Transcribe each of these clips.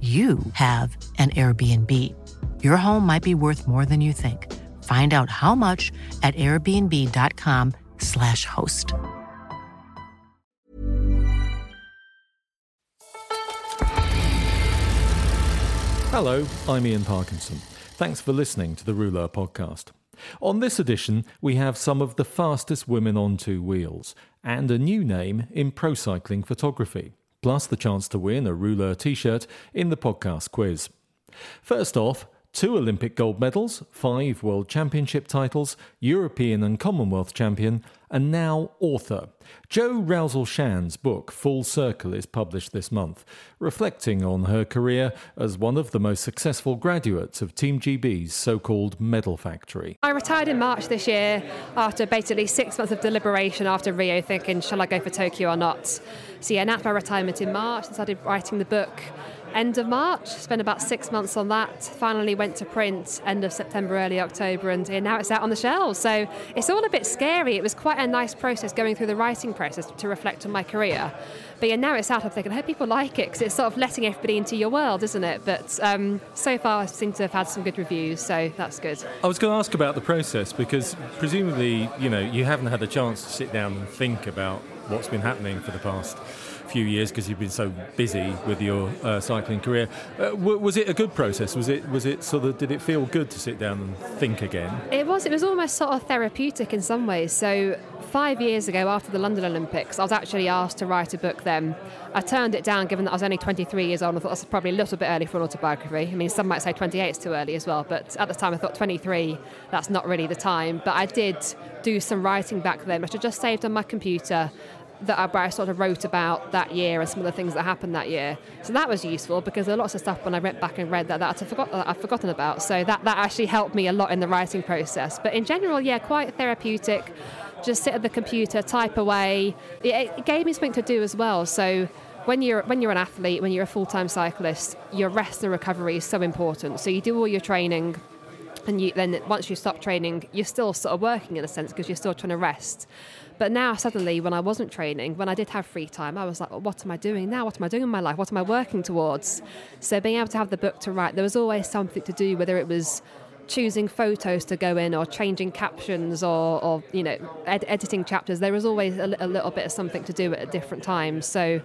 you have an Airbnb. Your home might be worth more than you think. Find out how much at airbnb.com/slash host. Hello, I'm Ian Parkinson. Thanks for listening to the Rouleur podcast. On this edition, we have some of the fastest women on two wheels and a new name in pro cycling photography plus the chance to win a Rouleur t shirt in the podcast quiz. First off, two Olympic gold medals, five World Championship titles, European and Commonwealth champion, and now author. Jo Rowsell-Shand's book Full Circle is published this month, reflecting on her career as one of the most successful graduates of Team GB's so called medal factory. I retired in March this year after basically six months of deliberation after Rio, thinking, shall I go for Tokyo or not? So, yeah, announced my retirement in March and started writing the book end of March. Spent about six months on that. Finally went to print end of September, early October, and now it's out on the shelves. So it's all a bit scary. It was quite a nice process going through the writing process to reflect on my career. But yeah, now it's out. I'm thinking, I hope people like it because it's sort of letting everybody into your world, isn't it? But um, so far, I seem to have had some good reviews, so that's good. I was going to ask about the process because presumably, you know, you haven't had the chance to sit down and think about what's been happening for the past few years because you've been so busy with your uh, cycling career. Uh, w- was it a good process? Was it was it sort of did it feel good to sit down and think again? It was. It was almost sort of therapeutic in some ways. So five years ago, after the London Olympics, I was actually asked to write a book. Then I turned it down, given that I was only 23 years old. I thought that's probably a little bit early for an autobiography. I mean, some might say 28 is too early as well, but at the time I thought 23, that's not really the time. But I did do some writing back then, which I just saved on my computer that I, sort of wrote about that year and some of the things that happened that year. So that was useful because there are lots of stuff when I went back and read that that I'd, forgot, that I'd forgotten about. So that, that actually helped me a lot in the writing process. But in general, yeah, quite therapeutic. Just sit at the computer, type away. It, it gave me something to do as well. So when you're when you're an athlete, when you're a full-time cyclist, your rest and recovery is so important. So you do all your training, and you, then once you stop training, you're still sort of working in a sense because you're still trying to rest. But now, suddenly, when I wasn't training, when I did have free time, I was like, well, what am I doing now? What am I doing in my life? What am I working towards? So, being able to have the book to write, there was always something to do, whether it was choosing photos to go in or changing captions or, or you know ed- editing chapters there was always a, a, little bit of something to do at different times so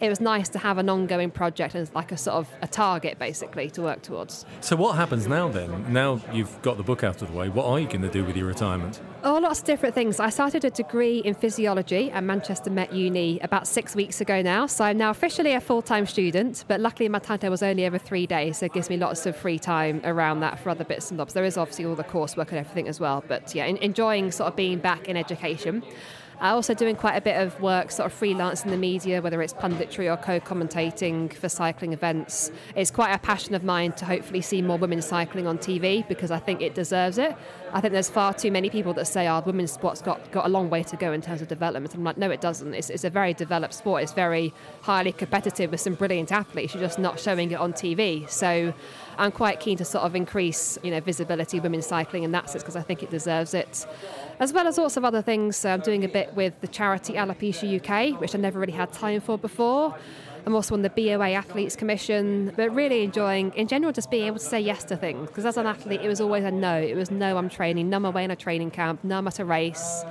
it was nice to have an ongoing project and like a sort of a target basically to work towards. So what happens now then? Now you've got the book out of the way. What are you going to do with your retirement? Oh, lots of different things. I started a degree in physiology at Manchester Met Uni about six weeks ago now. So I'm now officially a full-time student, but luckily my timetable was only over three days, so it gives me lots of free time around that for other bits and bobs. There is obviously all the coursework and everything as well, but yeah, enjoying sort of being back in education. I'm also doing quite a bit of work, sort of freelance in the media, whether it's punditry or co-commentating for cycling events. It's quite a passion of mine to hopefully see more women cycling on TV because I think it deserves it. I think there's far too many people that say, "Oh, women's sport's got got a long way to go in terms of development." I'm like, no, it doesn't. It's, it's a very developed sport. It's very highly competitive with some brilliant athletes. You're just not showing it on TV. So. I'm quite keen to sort of increase, you know, visibility of women's cycling in that sense because I think it deserves it as well as lots of other things. I'm doing a bit with the charity Alopecia UK, which I never really had time for before. I'm also on the BOA Athletes Commission, but really enjoying, in general, just being able to say yes to things. Because as an athlete, it was always a no. It was no, I'm training, no, I'm away in a training camp, no, I'm at a race.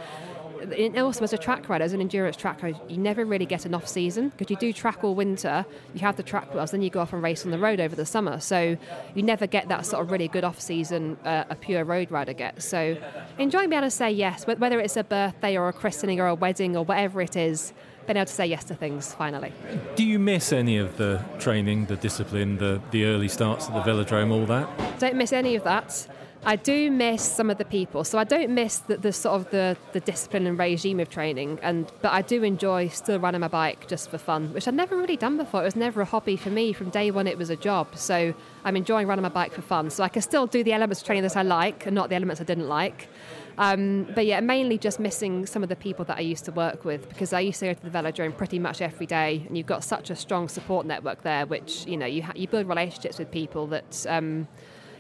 and also as a track rider, as an endurance track rider, you never really get an off season because you do track all winter, you have the track wheels, then you go off and race on the road over the summer. So you never get that sort of really good off season uh, a pure road rider gets. So enjoying being able to say yes, whether it's a birthday or a christening or a wedding or whatever it is, being able to say yes to things finally. Do you miss any of the training, the discipline, the, the early starts at the velodrome, all that? Don't miss any of that. I do miss some of the people, so I don't miss the, the, sort of the, the discipline and regime of training, and but I do enjoy still running my bike just for fun, which I'd never really done before. It was never a hobby for me from day one. It was a job, so I'm enjoying running my bike for fun. So I can still do the elements of training that I like, and not the elements I didn't like. Um, but yeah, mainly just missing some of the people that I used to work with because I used to go to the velodrome pretty much every day, and you've got such a strong support network there, which you know you ha- you build relationships with people that. Um,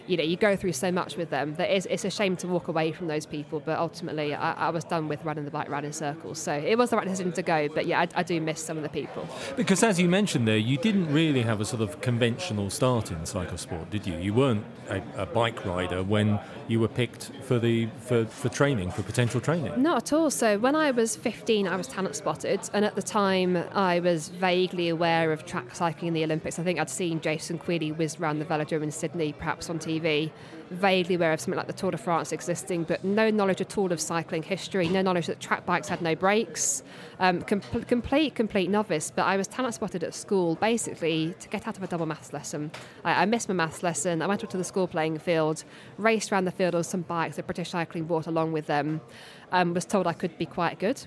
you know, you go through so much with them that it's, it's a shame to walk away from those people. But ultimately, I, I, was done with running the bike around in circles. So it was the right decision to go. But yeah, I, I, do miss some of the people. Because as you mentioned there, you didn't really have a sort of conventional start in cyclosport, did you? You weren't a, a bike rider when you were picked for the for, for training, for potential training. Not at all. So when I was 15, I was talent spotted, and at the time, I was vaguely aware of track cycling in the Olympics. I think I'd seen Jason Queally whiz around the velodrome in Sydney, perhaps on TV. TV, vaguely aware of something like the Tour de France existing, but no knowledge at all of cycling history, no knowledge that track bikes had no brakes. Um, com- complete, complete novice. But I was talent spotted at school basically to get out of a double maths lesson. I, I missed my maths lesson. I went up to the school playing field, raced around the field on some bikes that British Cycling brought along with them. Um, was told I could be quite good.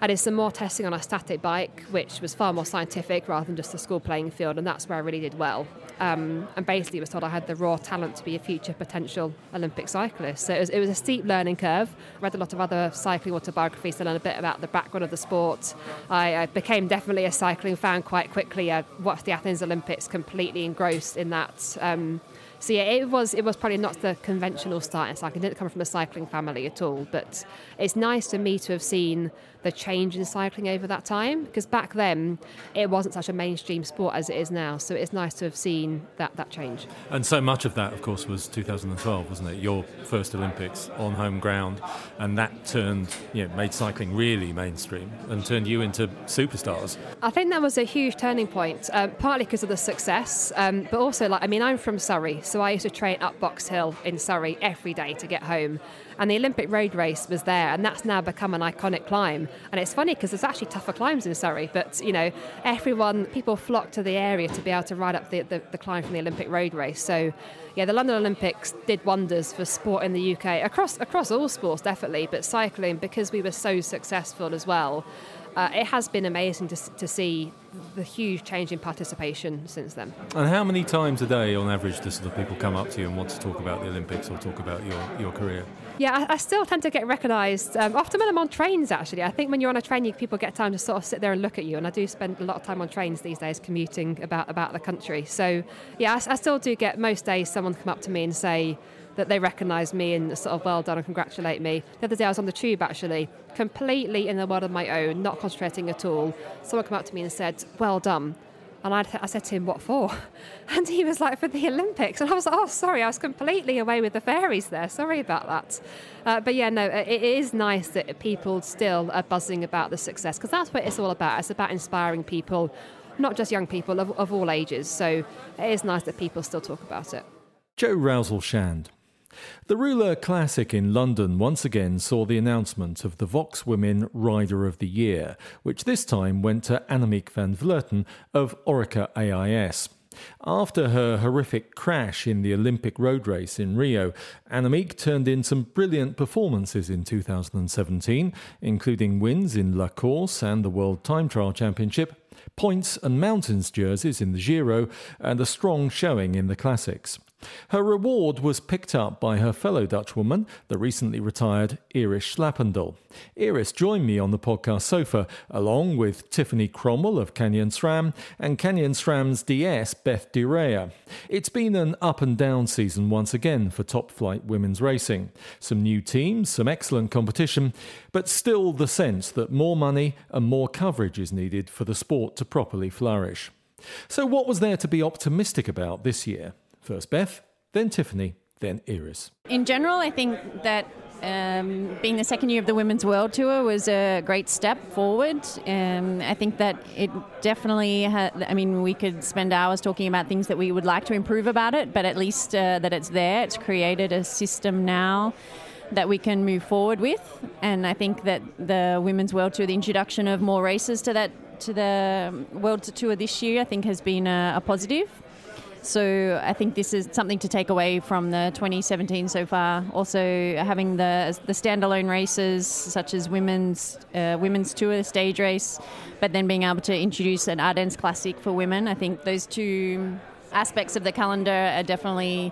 I did some more testing on a static bike, which was far more scientific rather than just a school playing field, and that's where I really did well. Um, and basically, was told I had the raw talent to be a future potential Olympic cyclist. So it was, it was a steep learning curve. Read a lot of other cycling autobiographies to learn a bit about the background of the sport. I, I became definitely a cycling fan quite quickly. I watched the Athens Olympics completely engrossed in that. Um, so yeah, it was it was probably not the conventional start in cycling. I didn't come from a cycling family at all, but it's nice for me to have seen the change in cycling over that time because back then it wasn't such a mainstream sport as it is now. So it's nice to have seen that that change. And so much of that, of course, was 2012, wasn't it? Your first Olympics on home ground, and that turned, you know, made cycling really mainstream and turned you into superstars. I think that was a huge turning point, um, partly because of the success, um, but also like I mean, I'm from Surrey, so I used to train up Box Hill in Surrey every day to get home. And the Olympic road race was there, and that's now become an iconic climb. And it's funny because there's actually tougher climbs in Surrey, but you know, everyone, people flock to the area to be able to ride up the, the, the climb from the Olympic road race. So, yeah, the London Olympics did wonders for sport in the UK across across all sports, definitely, but cycling because we were so successful as well. Uh, it has been amazing to, to see the huge change in participation since then. And how many times a day, on average, do sort of people come up to you and want to talk about the Olympics or talk about your, your career? Yeah, I, I still tend to get recognised. Um, often when I'm on trains, actually. I think when you're on a train, you, people get time to sort of sit there and look at you. And I do spend a lot of time on trains these days, commuting about about the country. So, yeah, I, I still do get most days someone come up to me and say that they recognise me and sort of well done and congratulate me. The other day I was on the tube actually, completely in the world of my own, not concentrating at all. Someone came up to me and said, "Well done." And I, I, said to him, What for? And he was like, For the Olympics. And I was like, Oh, sorry, I was completely away with the fairies there. Sorry about that. Uh, but yeah, no, it is nice that people still are buzzing about the success because that's what it's all about. It's about inspiring people, not just young people, of, of all ages. So it is nice that people still talk about it. Jo Rowsell-Shand. The Rouleur Classic in London once again saw the announcement of the Vox Women Rider of the Year, which this time went to Annemiek van Vleuten of Orica AIS. After her horrific crash in the Olympic road race in Rio, Annemiek turned in some brilliant performances in 2017, including wins in La Course and the World Time Trial Championship, points and mountains jerseys in the Giro, and a strong showing in the Classics. Her reward was picked up by her fellow Dutchwoman, the recently retired Iris Slappendel. Iris joined me on the podcast sofa, along with Tiffany Cromwell of Canyon SRAM and Canyon SRAM's DS, Beth Duryea. It's been an up and down season once again for top flight women's racing. Some new teams, some excellent competition, but still the sense that more money and more coverage is needed for the sport to properly flourish. So, what was there to be optimistic about this year? First Beth, then Tiffany, then Iris. In general, I think that um, being the second year of the Women's World Tour was a great step forward. Um, I think that it definitely, ha- I mean, we could spend hours talking about things that we would like to improve about it, but at least uh, that it's there. It's created a system now that we can move forward with. And I think that the Women's World Tour, the introduction of more races to that to the World Tour this year, I think has been a, a positive. So I think this is something to take away from the 2017 so far. Also having the the standalone races such as women's uh, women's tour stage race, but then being able to introduce an Ardennes Classic for women. I think those two aspects of the calendar are definitely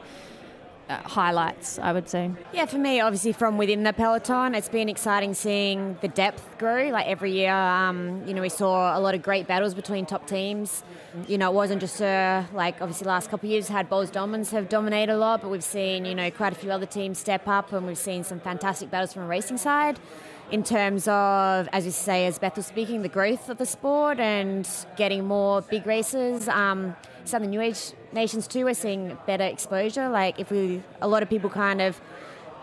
highlights, I would say. Yeah, for me, obviously from within the peloton, it's been exciting seeing the depth grow. Like every year, um, you know, we saw a lot of great battles between top teams. You know, it wasn't just uh, like obviously last couple of years had Boels Dolmans have dominated a lot, but we've seen you know quite a few other teams step up, and we've seen some fantastic battles from a racing side. In terms of, as you say, as Beth was speaking, the growth of the sport and getting more big races. Um, some of the new age nations too are seeing better exposure. Like if we, a lot of people kind of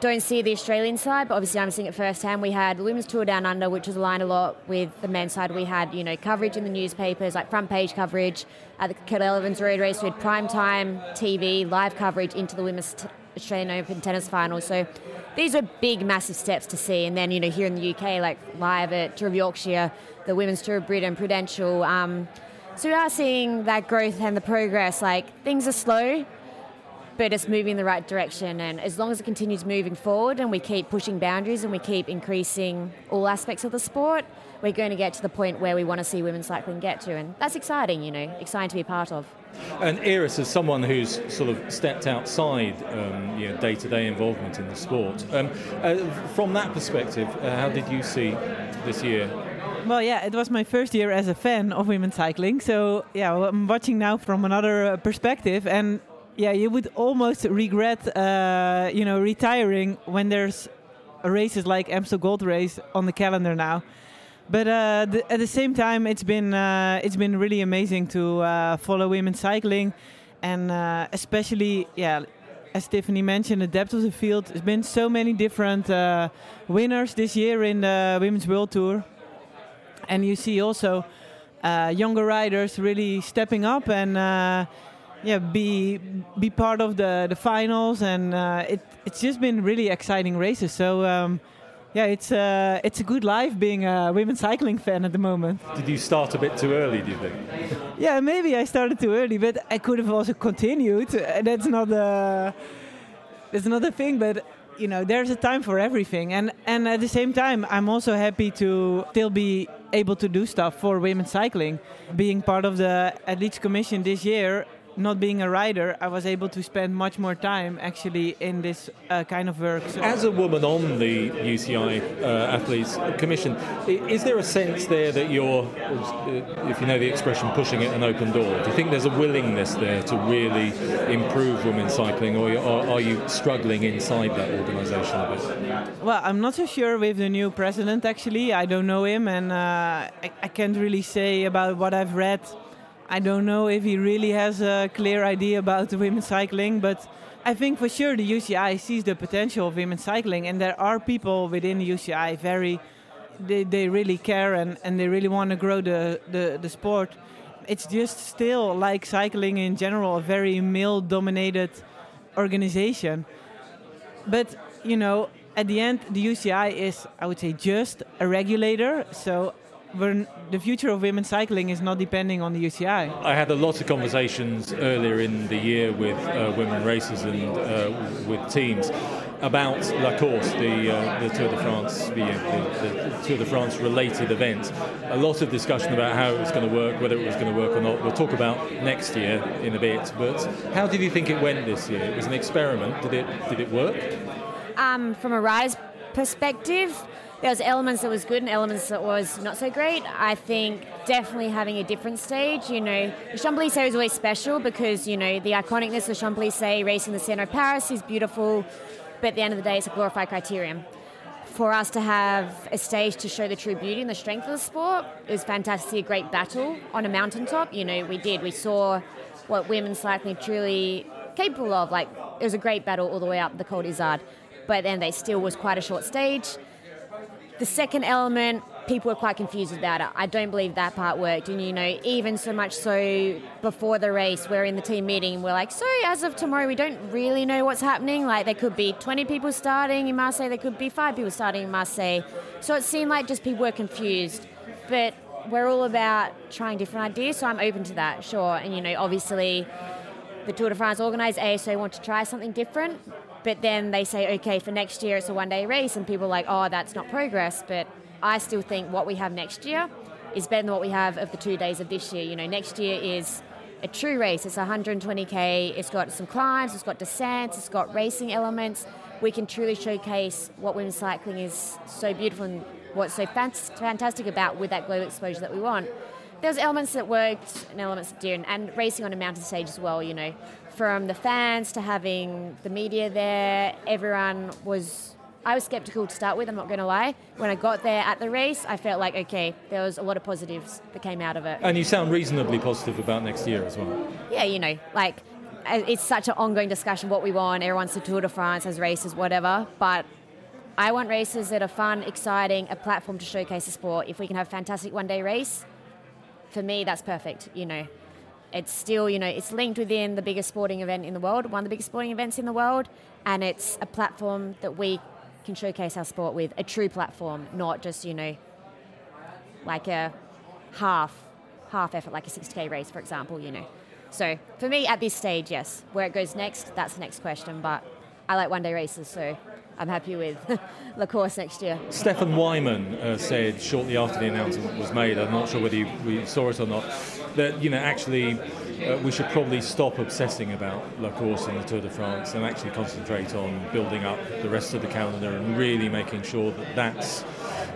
don't see the Australian side, but obviously I'm seeing it firsthand. We had the Women's Tour Down Under, which was aligned a lot with the men's side. We had, you know, coverage in the newspapers, like front page coverage. At the Cadel Evans Road Race, we had prime time TV, live coverage into the Women's t- Australian Open tennis final. So these are big, massive steps to see. And then, you know, here in the UK, like live at Tour of Yorkshire, the Women's Tour of Britain, Prudential. Um, so we are seeing that growth and the progress. Like things are slow, but it's moving in the right direction. And as long as it continues moving forward and we keep pushing boundaries and we keep increasing all aspects of the sport, we're going to get to the point where we want to see women's cycling get to. And that's exciting, you know, exciting to be part of. And Iris, as someone who's sort of stepped outside um, you know, day-to-day involvement in the sport, um, uh, from that perspective, uh, how did you see this year well, yeah, it was my first year as a fan of women's cycling. So, yeah, I'm watching now from another uh, perspective. And, yeah, you would almost regret, uh, you know, retiring when there's races like Amstel Gold Race on the calendar now. But uh, the, at the same time, it's been uh, it's been really amazing to uh, follow women's cycling, and uh, especially yeah, as Tiffany mentioned, the depth of the field. There's been so many different winners this year in the Women's World Tour. And you see also uh, younger riders really stepping up and uh, yeah be be part of the the finals. And uh, it it's just been really exciting races. So um, yeah it's uh, it's a good life being a women's cycling fan at the moment. Did you start a bit too early do you think? Yeah maybe I started too early but I could have also continued. That's not a that's not a thing but you know there's a time for everything. And and at the same time i'm also happy to still be able to do stuff for women's cycling. Being part of the athletes commission this year not being a rider, I was able to spend much more time actually in this uh, kind of work. So As a woman on the UCI uh, Athletes Commission, is there a sense there that you're, if you know the expression, pushing at an open door? Do you think there's a willingness there to really improve women's cycling, or are you struggling inside that organisation a bit? Well, I'm not so sure with the new president actually. I don't know him, and uh, I, I can't really say about what I've read I don't know if he really has a clear idea about women's cycling, but I think for sure the UCI sees the potential of women's cycling, and there are people within the UCI very, they, they really care and, and they really want to grow the, the, the sport. It's just still like cycling in general, a very male dominated organization. But, you know, at the end, the UCI is, I would say, just a regulator. So when the future of women's cycling is not depending on the UCI. I had a lot of conversations earlier in the year with uh, women racers and uh, with teams about La Course, the, uh, the Tour de France, the, the, the, Tour de France related event. A lot of discussion about how it was going to work, whether it was going to work or not. We'll talk about next year in a bit. But how did you think it went this year? It was an experiment. Did it did it work? Um, from a rider's perspective, there was elements that was good and elements that was not so great. I think definitely having a different stage. You know, the Champs-Élysées is always special because you know the iconicness of Champs-Élysées racing the Centre of Paris is beautiful, but at the end of the day, it's a glorified criterium. For us to have a stage to show the true beauty and the strength of the sport is fantastic. A great battle on a mountaintop. You know, we did. We saw what women's cycling truly capable of. Like it was a great battle all the way up the Col d'Izoard but then they still was quite a short stage. The second element, people were quite confused about it. I don't believe that part worked. And, you know, even so much so before the race, we're in the team meeting and we're like, so as of tomorrow, we don't really know what's happening. Like, there could be 20 people starting in Marseille, there could be five people starting in Marseille. So it seemed like just people were confused. But we're all about trying different ideas, so I'm open to that, sure. And, you know, obviously, the Tour de France organised ASO want to try something different, but then they say, okay, for next year it's a one day race, and people are like, oh, that's not progress. But I still think what we have next year is better than what we have of the two days of this year. You know, next year is a true race. It's 120k. It's got some climbs. It's got descents. It's got racing elements. We can truly showcase what women's cycling is so beautiful and what's so fantastic about with that global exposure that we want. There's elements that worked and elements that didn't, and racing on a mountain stage as well. You know, from the fans to having the media there, everyone was. I was skeptical to start with. I'm not going to lie. When I got there at the race, I felt like okay, there was a lot of positives that came out of it. And you sound reasonably positive about next year as well. Yeah, you know, like uh, it's such an ongoing discussion what we want. Everyone's the Tour de France has races, whatever. But I want races that are fun, exciting, a platform to showcase the sport. If we can have a fantastic one day race, for me, that's perfect. You know, it's still, you know, it's linked within the biggest sporting event in the world, one of the biggest sporting events in the world, and it's a platform that we can showcase our sport with, a true platform, not just, you know, like a half half effort, like a 60k race, for example, you know. So for me, at this stage, yes. Where it goes next, that's the next question. But I like one day races, so I'm happy with La Course next year. Stefan Wyman uh, said shortly after the announcement was made, I'm not sure whether you, we saw it or not, that you know actually uh, we should probably stop obsessing about La Course and the Tour de France and actually concentrate on building up the rest of the calendar and really making sure that that's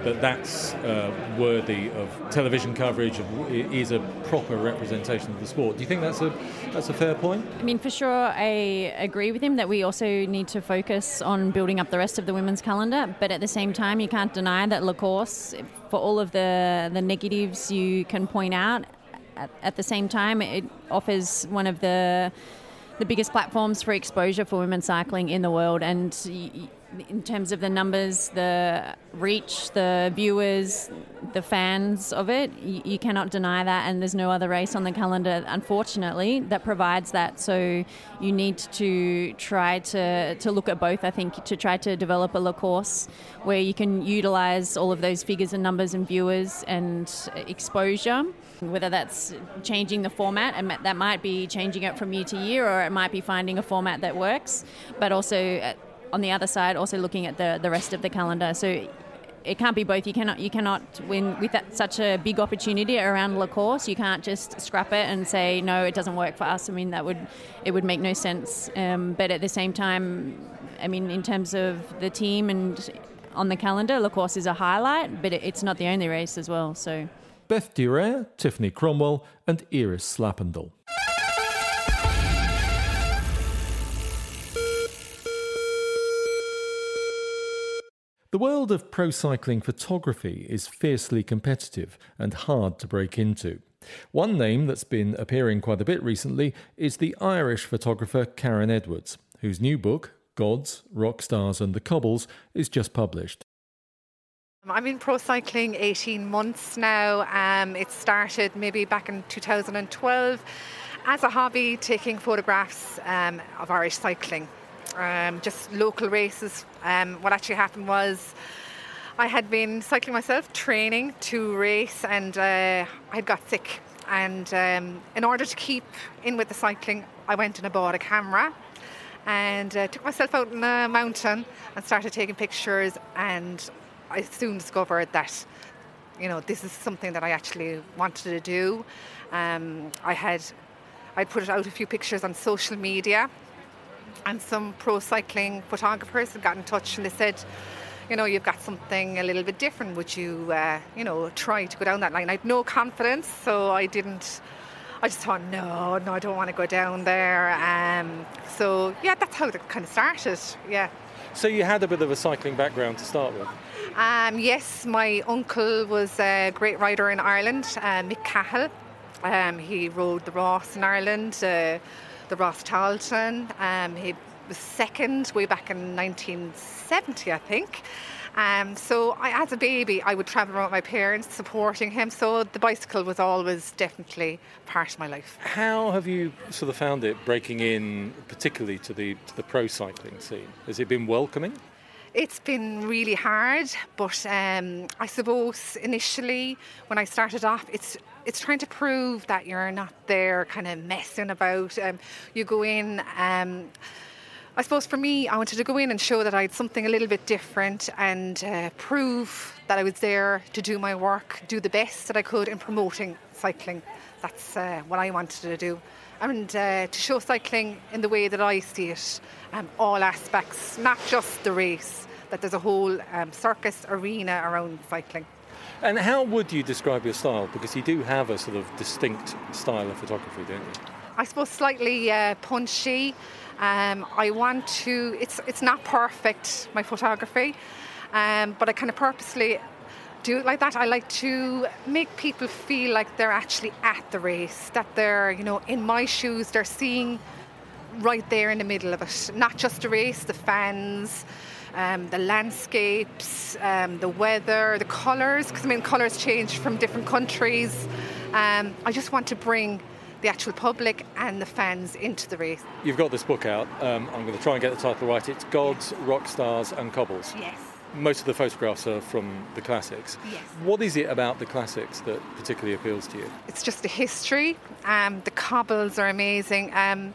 that that's uh, worthy of television coverage, of, is a proper representation of the sport. Do you think that's a that's a fair point? I mean, for sure, I agree with him that we also need to focus on building up the rest of the women's calendar. But at the same time, you can't deny that La Course, for all of the the negatives you can point out, at, at the same time, it offers one of the the biggest platforms for exposure for women cycling in the world, and in terms of the numbers, the reach, the viewers, the fans of it, you, you, cannot deny that. And there's no other race on the calendar, unfortunately, that provides that. So you need to try to, to look at both, I think, to try to develop a La Course where you can utilize all of those figures and numbers and viewers and exposure. Whether that's changing the format, and that might be changing it from year to year, or it might be finding a format that works, but also uh, on the other side, also looking at the, the rest of the calendar. So it can't be both. You cannot you cannot win with that, such a big opportunity around La Course. You can't just scrap it and say no, it doesn't work for us. I mean that would it would make no sense. Um, but at the same time, I mean in terms of the team and on the calendar, La Course is a highlight, but it, it's not the only race as well. So Beth Duryea, Tiffany Cromwell, and Iris Slappendel. The world of pro cycling photography is fiercely competitive and hard to break into. One name that's been appearing quite a bit recently is the Irish photographer Karen Edwards, whose new book, Gods, Rock Stars and the Cobbles, is just published. I'm in pro cycling 18 months now. Um, it started maybe back in 2012 as a hobby, taking photographs um, of Irish cycling um, just local races. Um, what actually happened was I had been cycling myself, training to race, and uh, I got sick. And um, in order to keep in with the cycling, I went and I bought a camera and uh, took myself out in the mountain and started taking pictures. And I soon discovered that, you know, this is something that I actually wanted to do. Um, I had I'd put out a few pictures on social media and some pro cycling photographers had got in touch and they said, you know, you've got something a little bit different. Would you, uh, you know, try to go down that line? I had no confidence, so I didn't. I just thought, no, no, I don't want to go down there. Um, so yeah, that's how it kind of started. Yeah. So you had a bit of a cycling background to start with. Um, yes, my uncle was a great rider in Ireland, uh, Mick Cahill. Um, he rode the Rás in Ireland. Uh, the Rás Tailteann. Um, he was second way back in 1970, I think. Um, so I, as a baby, I would travel around with my parents supporting him. So the bicycle was always definitely part of my life. How have you sort of found it breaking in, particularly to the to the pro cycling scene? Has it been welcoming? It's been really hard, but um, I suppose initially when I started off, it's it's trying to prove that you're not there kind of messing about. Um, you go in. Um, I suppose for me, I wanted to go in and show that I had something a little bit different and uh, prove that I was there to do my work, do the best that I could in promoting cycling. That's uh, what I wanted to do. And uh, to show cycling in the way that I see it, um, all aspects, not just the race, that there's a whole um, circus arena around cycling. And how would you describe your style? Because you do have a sort of distinct style of photography, don't you? I suppose slightly uh, punchy. Um, I want to. It's it's not perfect my photography, um, but I kind of purposely do it like that. I like to make people feel like they're actually at the race, that they're you know in my shoes. They're seeing right there in the middle of it, not just the race, the fans. Um, the landscapes, um, the weather, the colours, because I mean, colours change from different countries. Um, I just want to bring the actual public and the fans into the race. You've got this book out. Um, I'm going to try and get the title right. It's Gods, Rock Stars, and Cobbles. Yes. Most of the photographs are from the classics. Yes. What is it about the classics that particularly appeals to you? It's just the history. Um, the cobbles are amazing. Um,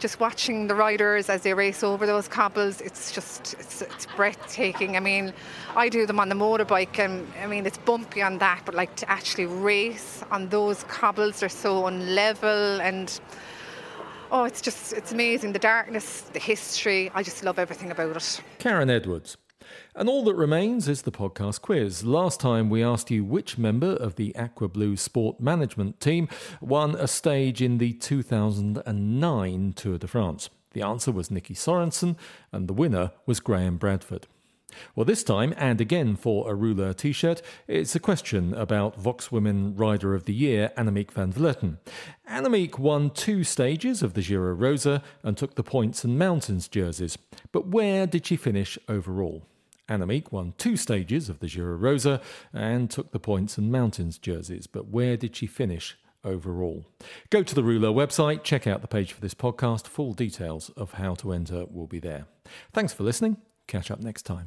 just watching the riders as they race over those cobbles, it's just it's, it's breathtaking. I mean, I do them on the motorbike, and I mean it's bumpy on that, but like to actually race on those cobbles, they're so unlevel and. Oh, it's just, it's amazing. The darkness, the history, I just love everything about it. Karen Edwards. And all that remains is the podcast quiz. Last time we asked you which member of the Aqua Blue sport management team won a stage in the 2009 Tour de France. The answer was Nicki Sørensen, and the winner was Graham Bradford. Well, this time, and again for a Rouleur t shirt, it's a question about Vox Women Rider of the Year, Annemiek van Vleuten. Annemiek won two stages of the Giro Rosa and took the points and mountains jerseys. But where did she finish overall? Annemiek won two stages of the Giro Rosa and took the points and mountains jerseys. But where did she finish overall? Go to the Rouleur website, check out the page for this podcast. Full details of how to enter will be there. Thanks for listening. Catch up next time.